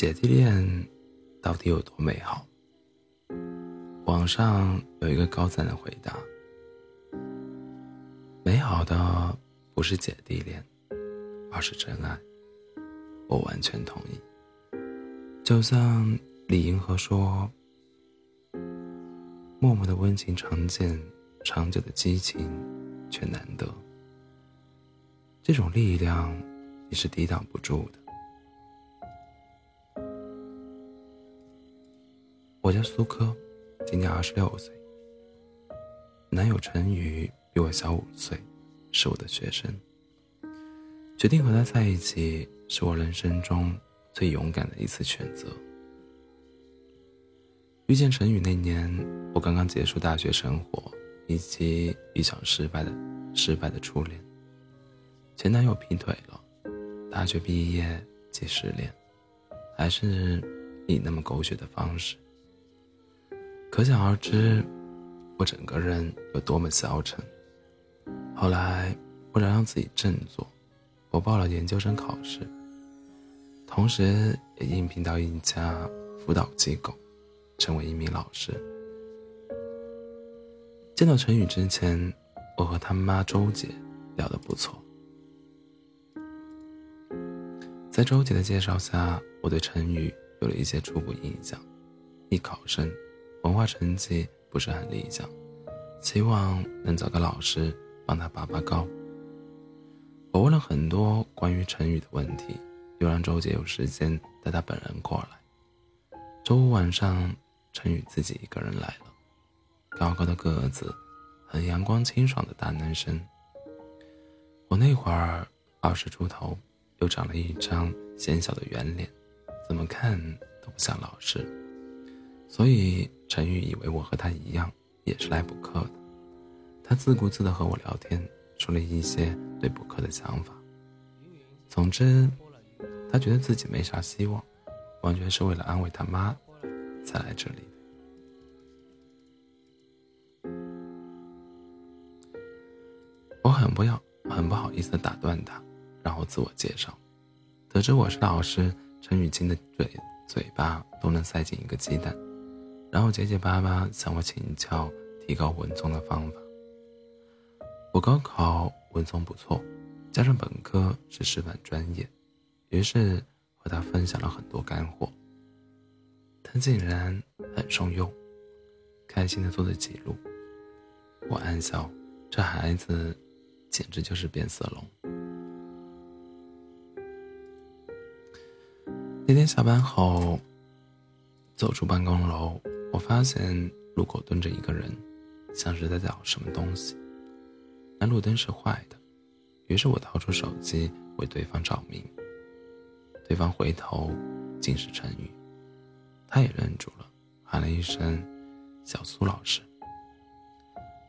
姐弟恋到底有多美好？网上有一个高赞的回答：美好的不是姐弟恋，而是真爱。我完全同意。就像李银河说：“默默的温情常见，长久的激情却难得。这种力量，你是抵挡不住的。”我叫苏科，今年二十六岁。男友陈宇比我小五岁，是我的学生。决定和他在一起，是我人生中最勇敢的一次选择。遇见陈宇那年，我刚刚结束大学生活，以及一场失败的、失败的初恋。前男友劈腿了，大学毕业即失恋，还是以那么狗血的方式。可想而知，我整个人有多么消沉。后来，为了让自己振作，我报了研究生考试，同时也应聘到一家辅导机构，成为一名老师。见到陈宇之前，我和他妈周姐聊得不错。在周姐的介绍下，我对陈宇有了一些初步印象：艺考生。文化成绩不是很理想，希望能找个老师帮他拔拔高。我问了很多关于陈宇的问题，又让周姐有时间带他本人过来。周五晚上，陈宇自己一个人来了，高高的个子，很阳光清爽的大男生。我那会儿二十出头，又长了一张显小的圆脸，怎么看都不像老师。所以陈宇以为我和他一样，也是来补课的。他自顾自地和我聊天，说了一些对补课的想法。总之，他觉得自己没啥希望，完全是为了安慰他妈才来这里的。我很不要，很不好意思打断他，然后自我介绍。得知我是老师，陈宇金的嘴嘴巴都能塞进一个鸡蛋。然后结结巴巴向我请教提高文综的方法。我高考文综不错，加上本科是师范专业，于是和他分享了很多干货。他竟然很受用，开心的做着记录。我暗笑，这孩子简直就是变色龙。那天下班后，走出办公楼。我发现路口蹲着一个人，像是在找什么东西。那路灯是坏的，于是我掏出手机为对方照明。对方回头，竟是陈宇，他也愣住了，喊了一声“小苏老师”。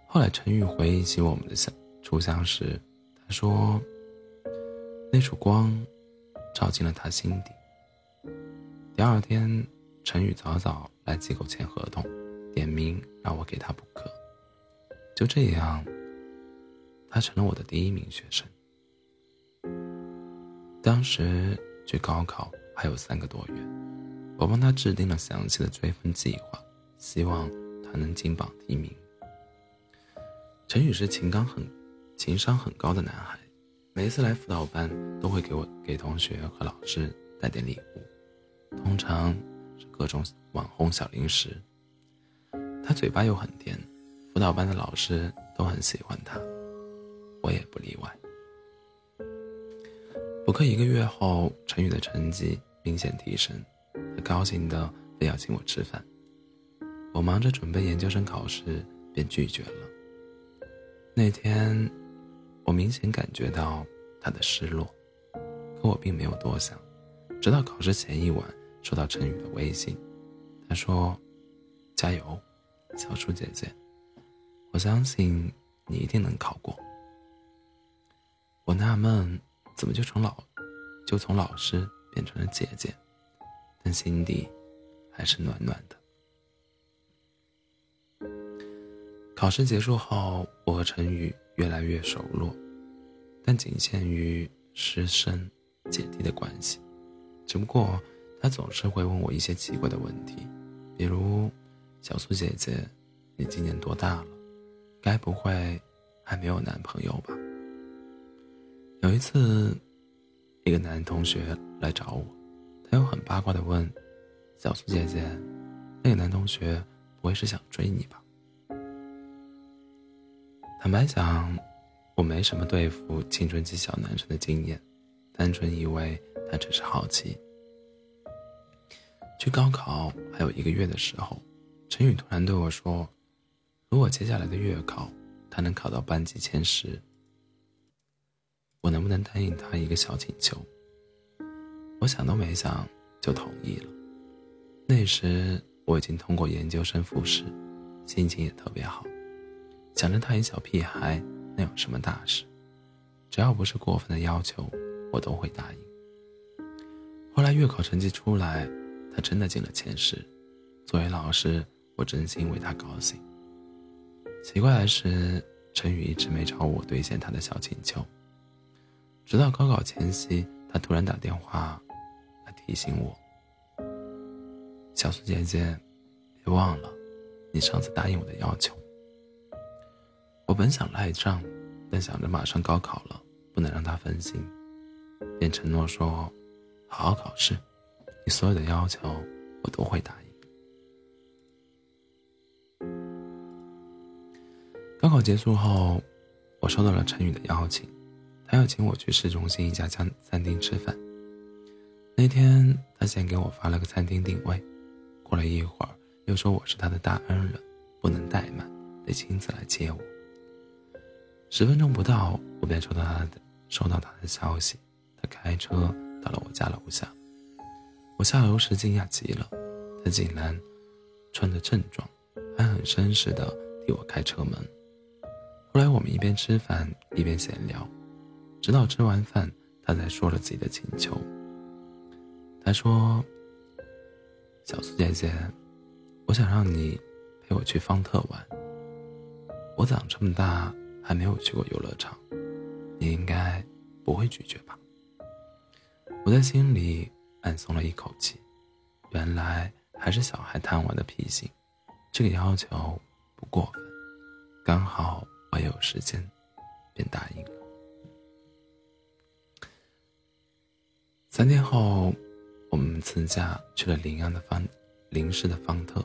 后来陈宇回忆起我们的相初相识，他说：“那束光，照进了他心底。”第二天，陈宇早早。来机构签合同，点名让我给他补课。就这样，他成了我的第一名学生。当时距高考还有三个多月，我帮他制定了详细的追分计划，希望他能金榜题名。陈宇是情商很、情商很高的男孩，每次来辅导班都会给我、给同学和老师带点礼物，通常。各种网红小零食，他嘴巴又很甜，辅导班的老师都很喜欢他，我也不例外。补课一个月后，陈宇的成绩明显提升，他高兴的非要请我吃饭。我忙着准备研究生考试，便拒绝了。那天，我明显感觉到他的失落，可我并没有多想，直到考试前一晚。收到陈宇的微信，他说：“加油，小树姐姐，我相信你一定能考过。”我纳闷，怎么就从老，就从老师变成了姐姐，但心底还是暖暖的。考试结束后，我和陈宇越来越熟络，但仅限于师生姐弟的关系，只不过。他总是会问我一些奇怪的问题，比如：“小苏姐姐，你今年多大了？该不会还没有男朋友吧？”有一次，一个男同学来找我，他又很八卦的问：“小苏姐姐，那个男同学不会是想追你吧？”坦白讲，我没什么对付青春期小男生的经验，单纯以为他只是好奇。距高考还有一个月的时候，陈宇突然对我说：“如果接下来的月考他能考到班级前十，我能不能答应他一个小请求？”我想都没想就同意了。那时我已经通过研究生复试，心情也特别好。想着他一小屁孩，能有什么大事？只要不是过分的要求，我都会答应。后来月考成绩出来，他真的进了前十。作为老师，我真心为他高兴。奇怪的是，陈宇一直没找我兑现他的小请求。直到高考前夕，他突然打电话来提醒我：“小苏姐姐，别忘了，你上次答应我的要求。”我本想赖账，但想着马上高考了，不能让他分心，便承诺说：“好好考试，你所有的要求我都会答应。”高考结束后，我收到了陈宇的邀请，他要请我去市中心一家餐餐厅吃饭。那天他先给我发了个餐厅定位，过了一会儿又说我是他的大恩人，不能怠慢，得亲自来接我。十分钟不到，我便收到他的收到他的消息，他开车到了我家楼下。我下楼时惊讶极了，他竟然穿着正装，还很绅士的替我开车门。后来我们一边吃饭一边闲聊，直到吃完饭，他才说了自己的请求。他说：“小苏姐姐，我想让你陪我去方特玩。我长这么大。”还没有去过游乐场，你应该不会拒绝吧？我在心里暗松了一口气，原来还是小孩贪玩的脾性，这个要求不过分，刚好我有时间，便答应了。三天后，我们自驾去了临安的方临市的方特，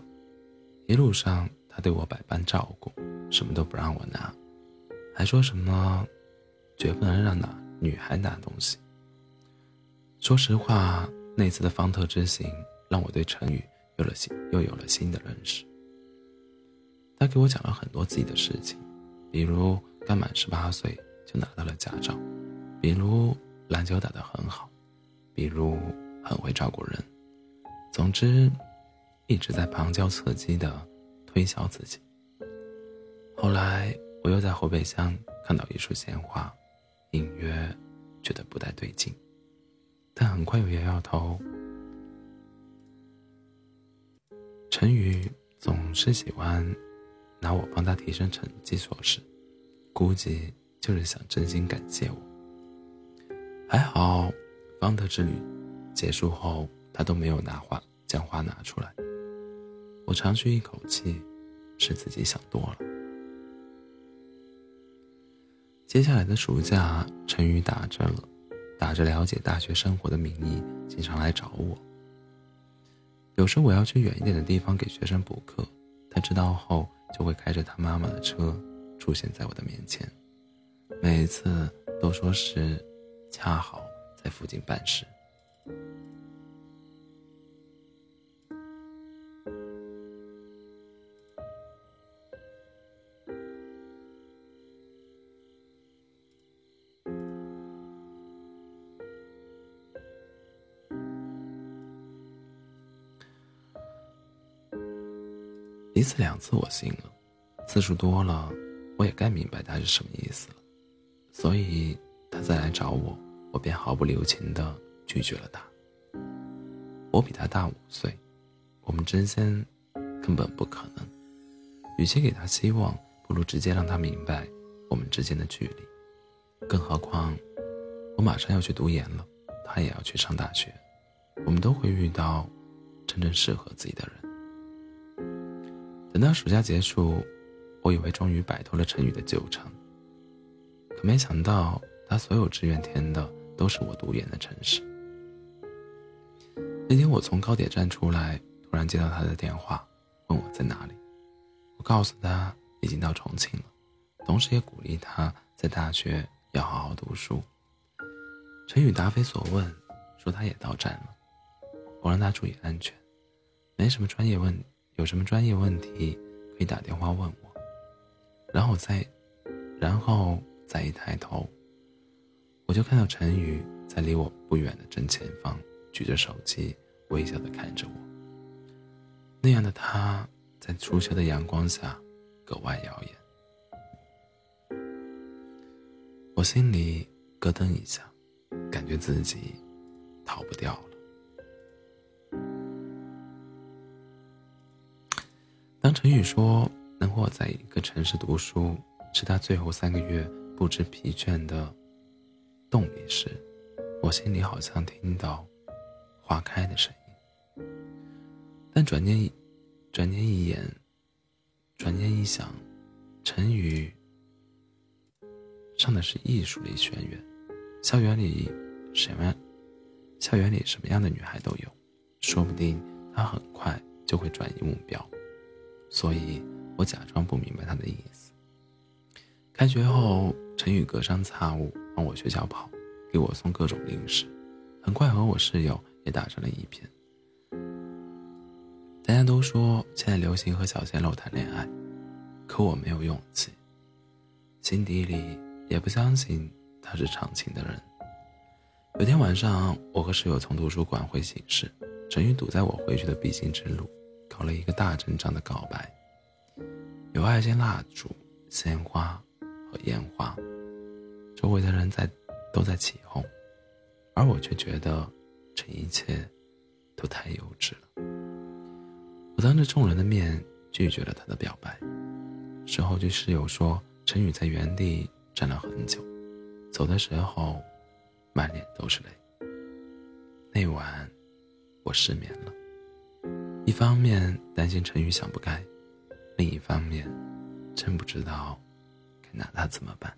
一路上他对我百般照顾，什么都不让我拿。还说什么，绝不能让拿女孩拿东西。说实话，那次的方特之行让我对成语有了新又有了新的认识。他给我讲了很多自己的事情，比如刚满十八岁就拿到了驾照，比如篮球打得很好，比如很会照顾人。总之，一直在旁敲侧击的推销自己。后来。我又在后备箱看到一束鲜花，隐约觉得不太对劲，但很快又摇摇头。陈宇总是喜欢拿我帮他提升成绩说事，估计就是想真心感谢我。还好，方特之旅结束后，他都没有拿花将花拿出来。我长吁一口气，是自己想多了。接下来的暑假，陈宇打着了打着了解大学生活的名义，经常来找我。有时我要去远一点的地方给学生补课，他知道后就会开着他妈妈的车出现在我的面前，每次都说是恰好在附近办事。一次两次我信了，次数多了，我也该明白他是什么意思了。所以他再来找我，我便毫不留情的拒绝了他。我比他大五岁，我们之间根本不可能。与其给他希望，不如直接让他明白我们之间的距离。更何况，我马上要去读研了，他也要去上大学，我们都会遇到真正适合自己的人。等到暑假结束，我以为终于摆脱了陈宇的纠缠，可没想到他所有志愿填的都是我读研的城市。那天我从高铁站出来，突然接到他的电话，问我在哪里。我告诉他已经到重庆了，同时也鼓励他在大学要好好读书。陈宇答非所问，说他也到站了。我让他注意安全，没什么专业问题，有什么专业问题可以打电话问我。然后再，然后再一抬头，我就看到陈宇在离我不远的正前方举着手机，微笑的看着我。那样的他，在初秋的阳光下格外耀眼。我心里咯噔一下。感觉自己逃不掉。当陈宇说能和我在一个城市读书是他最后三个月不知疲倦的动力时，我心里好像听到花开的声音。但转念一转念一眼，转念一想，陈宇上的是艺术类学院。校园里什么？校园里什么样的女孩都有，说不定他很快就会转移目标，所以我假装不明白他的意思。开学后，陈宇隔三差五往我学校跑，给我送各种零食，很快和我室友也打成了一片。大家都说现在流行和小鲜肉谈恋爱，可我没有勇气，心底里也不相信。他是长情的人。有天晚上，我和室友从图书馆回寝室，陈宇堵在我回去的必经之路，搞了一个大阵仗的告白，有爱心蜡烛、鲜花和烟花，周围的人在都在起哄，而我却觉得这一切都太幼稚了。我当着众人的面拒绝了他的表白。事后据室友说，陈宇在原地站了很久。走的时候，满脸都是泪。那晚，我失眠了。一方面担心陈宇想不开，另一方面，真不知道该拿他怎么办。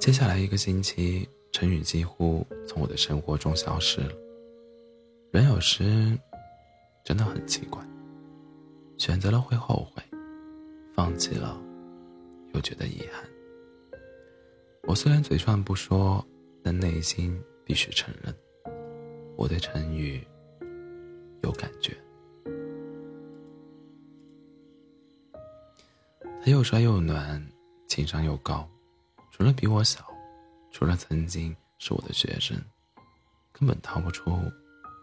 接下来一个星期，陈宇几乎从我的生活中消失了。人有时真的很奇怪，选择了会后悔。放弃了，又觉得遗憾。我虽然嘴上不说，但内心必须承认，我对陈宇有感觉。他又帅又暖，情商又高，除了比我小，除了曾经是我的学生，根本逃不出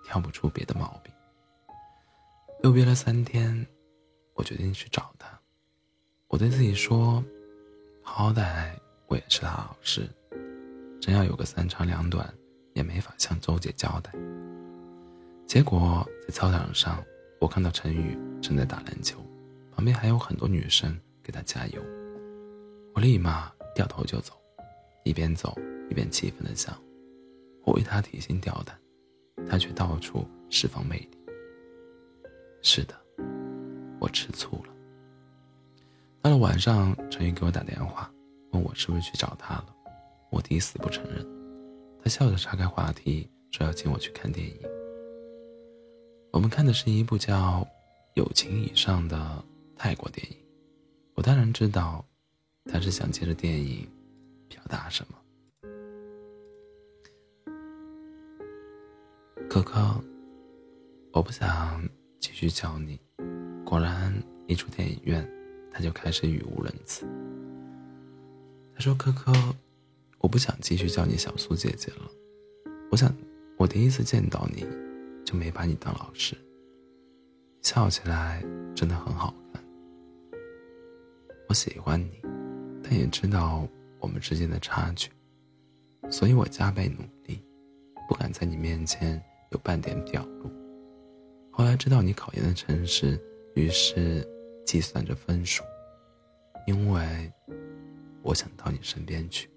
挑不出别的毛病。又憋了三天，我决定去找他。我对自己说：“好歹我也是他老师，真要有个三长两短，也没法向周姐交代。”结果在操场上，我看到陈宇正在打篮球，旁边还有很多女生给他加油。我立马掉头就走，一边走一边气愤的想：“我为他提心吊胆，他却到处释放魅力。”是的，我吃醋了。到了晚上，陈宇给我打电话，问我是不是去找他了。我抵死不承认。他笑着岔开话题，说要请我去看电影。我们看的是一部叫《友情以上》的泰国电影。我当然知道，他是想借着电影表达什么。可可，我不想继续叫你。果然，一出电影院。他就开始语无伦次。他说：“可可，我不想继续叫你小苏姐姐了。我想，我第一次见到你，就没把你当老师。笑起来真的很好看。我喜欢你，但也知道我们之间的差距，所以我加倍努力，不敢在你面前有半点表露。后来知道你考研的城市，于是。”计算着分数，因为我想到你身边去。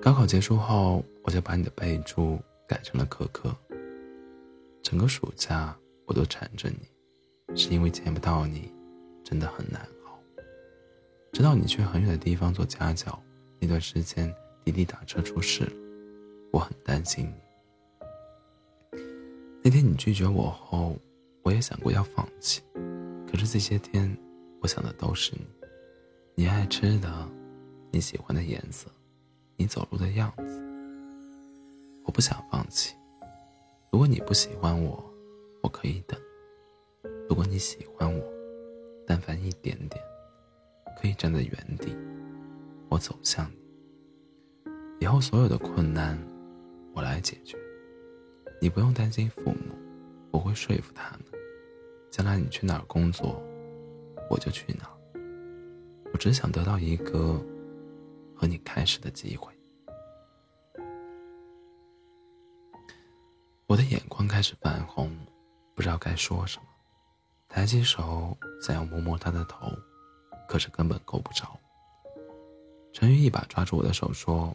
高考结束后，我就把你的备注改成了可可。整个暑假我都缠着你，是因为见不到你，真的很难熬。直到你去很远的地方做家教，那段时间滴滴打车出事了，我很担心你。那天你拒绝我后，我也想过要放弃，可是这些天，我想的都是你，你爱吃的，你喜欢的颜色。你走路的样子，我不想放弃。如果你不喜欢我，我可以等；如果你喜欢我，但凡一点点，可以站在原地，我走向你。以后所有的困难，我来解决。你不用担心父母，我会说服他们。将来你去哪儿工作，我就去哪儿。我只想得到一个。和你开始的机会，我的眼眶开始泛红，不知道该说什么，抬起手想要摸摸他的头，可是根本够不着。陈宇一把抓住我的手说：“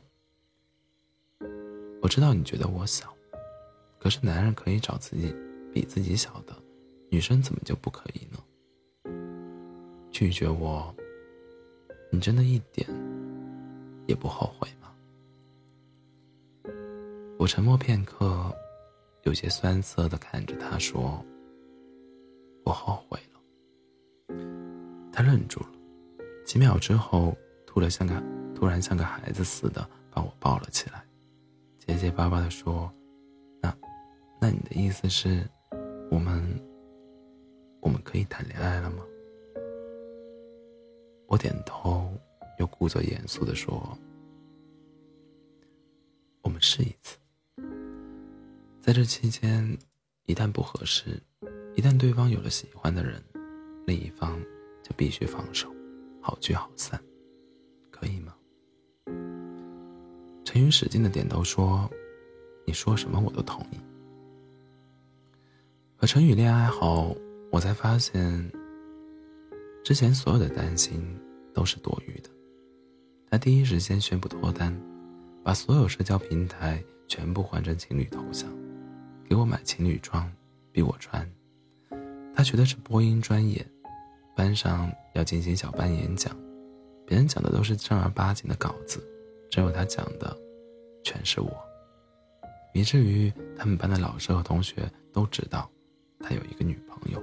我知道你觉得我小，可是男人可以找自己比自己小的，女生怎么就不可以呢？拒绝我，你真的一点？”也不后悔吗？我沉默片刻，有些酸涩的看着他说：“我后悔了。”他愣住了，几秒之后，突然像个突然像个孩子似的把我抱了起来，结结巴巴的说：“那，那你的意思是，我们，我们可以谈恋爱了吗？”我点头。又故作严肃地说：“我们试一次，在这期间，一旦不合适，一旦对方有了喜欢的人，另一方就必须放手，好聚好散，可以吗？”陈宇使劲的点头说：“你说什么我都同意。”和陈宇恋爱后，我才发现，之前所有的担心都是多余的。他第一时间宣布脱单，把所有社交平台全部换成情侣头像，给我买情侣装，逼我穿。他学的是播音专业，班上要进行小班演讲，别人讲的都是正儿八经的稿子，只有他讲的，全是我。以至于他们班的老师和同学都知道，他有一个女朋友。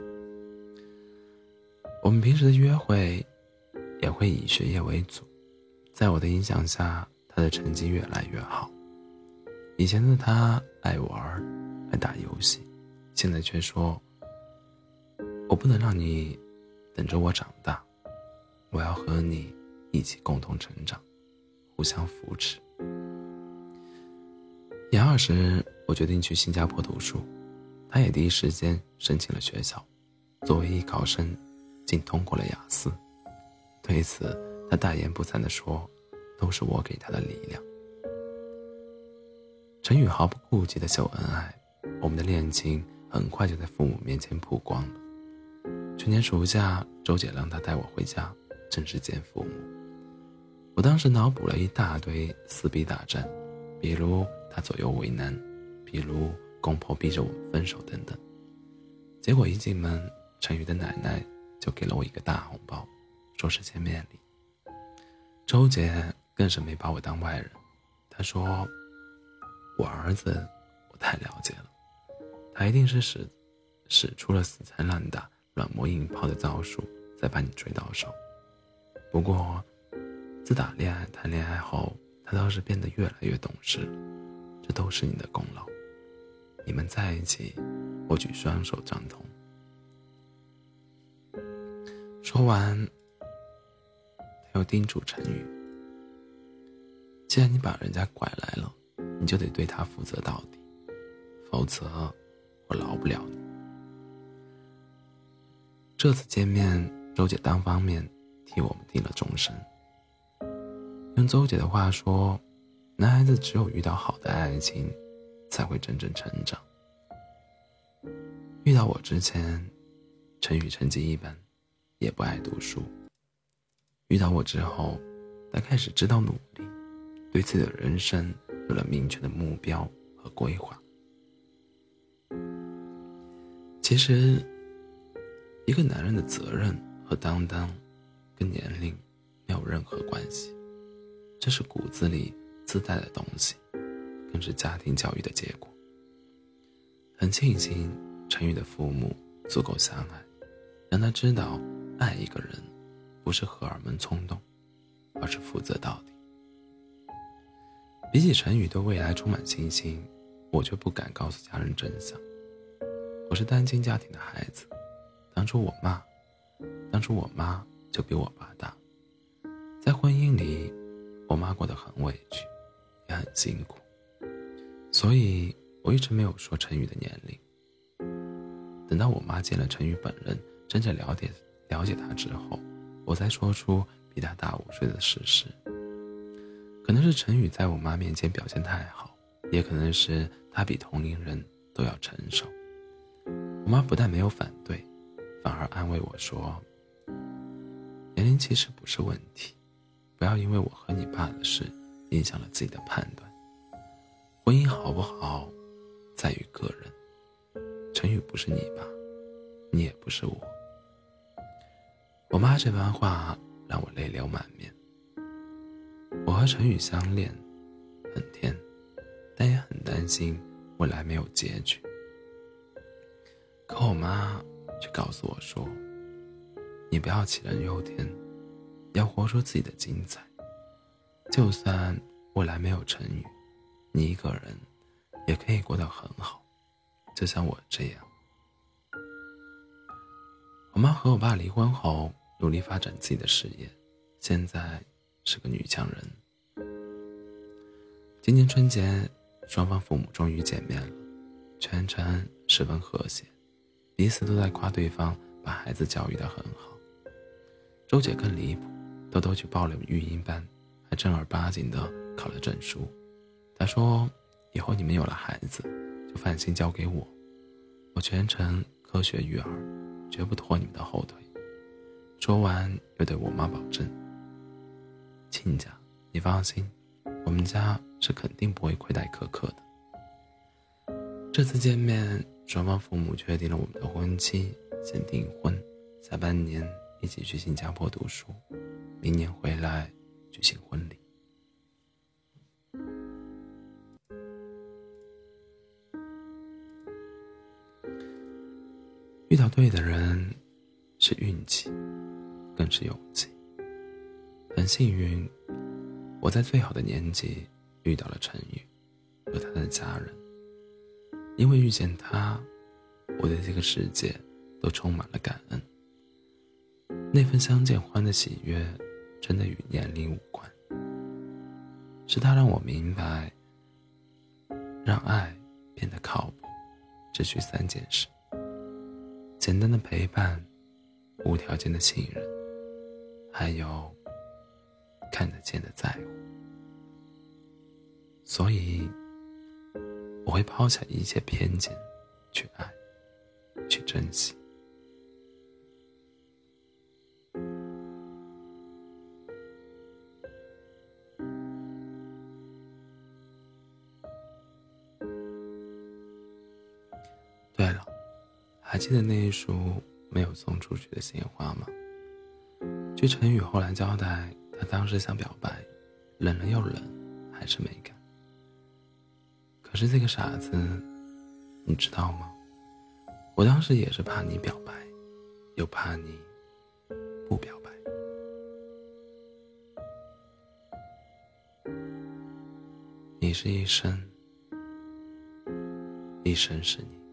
我们平时的约会，也会以学业为主。在我的影响下，他的成绩越来越好。以前的他爱玩，爱打游戏，现在却说：“我不能让你等着我长大，我要和你一起共同成长，互相扶持。”研二时，我决定去新加坡读书，他也第一时间申请了学校，作为艺考生，竟通过了雅思。对此，他大言不惭地说：“都是我给他的力量。”陈宇毫不顾忌的秀恩爱，我们的恋情很快就在父母面前曝光了。去年暑假，周姐让他带我回家，正式见父母。我当时脑补了一大堆撕逼大战，比如他左右为难，比如公婆逼着我们分手等等。结果一进门，陈宇的奶奶就给了我一个大红包，说是见面礼。周杰更是没把我当外人，他说：“我儿子，我太了解了，他一定是使使出了死缠烂打、软磨硬泡的招数，才把你追到手。不过，自打恋爱谈恋爱后，他倒是变得越来越懂事，这都是你的功劳。你们在一起，我举双手赞同。”说完。又叮嘱陈宇：“既然你把人家拐来了，你就得对他负责到底，否则我饶不了你。”这次见面，周姐单方面替我们定了终身。用周姐的话说：“男孩子只有遇到好的爱情，才会真正成长。”遇到我之前，陈宇成绩一般，也不爱读书。遇到我之后，他开始知道努力，对自己的人生有了明确的目标和规划。其实，一个男人的责任和担当，跟年龄没有任何关系，这是骨子里自带的东西，更是家庭教育的结果。很庆幸陈宇的父母足够相爱，让他知道，爱一个人，不是荷尔蒙冲动，而是负责到底。比起陈宇对未来充满信心，我却不敢告诉家人真相。我是单亲家庭的孩子，当初我妈，当初我妈就比我爸大，在婚姻里，我妈过得很委屈，也很辛苦，所以我一直没有说陈宇的年龄。等到我妈见了陈宇本人，真正了解了解他之后，我才说出比他大五岁的事实。可能是陈宇在我妈面前表现太好，也可能是他比同龄人都要成熟。我妈不但没有反对，反而安慰我说：“年龄其实不是问题，不要因为我和你爸的事影响了自己的判断。婚姻好不好，在于个人。陈宇不是你爸，你也不是我。”我妈这番话让我泪流满面。我和陈宇相恋，很甜，但也很担心未来没有结局。可我妈却告诉我说：“你不要杞人忧天，要活出自己的精彩。就算未来没有陈宇，你一个人也可以过得很好，就像我这样。”我妈和我爸离婚后，努力发展自己的事业，现在。是个女强人。今年春节，双方父母终于见面了，全程十分和谐，彼此都在夸对方把孩子教育得很好。周姐更离谱，偷偷去报了育婴班，还正儿八经的考了证书。她说：“以后你们有了孩子，就放心交给我，我全程科学育儿，绝不拖你们的后腿。”说完，又对我妈保证。亲家，你放心，我们家是肯定不会亏待可可的。这次见面，双方父母确定了我们的婚期，先订婚，下半年一起去新加坡读书，明年回来举行婚礼。遇到对的人，是运气，更是勇气。很幸运，我在最好的年纪遇到了陈宇和他的家人。因为遇见他，我对这个世界都充满了感恩。那份相见欢的喜悦，真的与年龄无关。是他让我明白，让爱变得靠谱，只需三件事：简单的陪伴，无条件的信任，还有。看得见的在乎，所以我会抛下一切偏见，去爱，去珍惜。对了，还记得那一束没有送出去的鲜花吗？据陈宇后来交代。他当时想表白，冷了又冷，还是没敢。可是这个傻子，你知道吗？我当时也是怕你表白，又怕你不表白。你是一生，一生是你。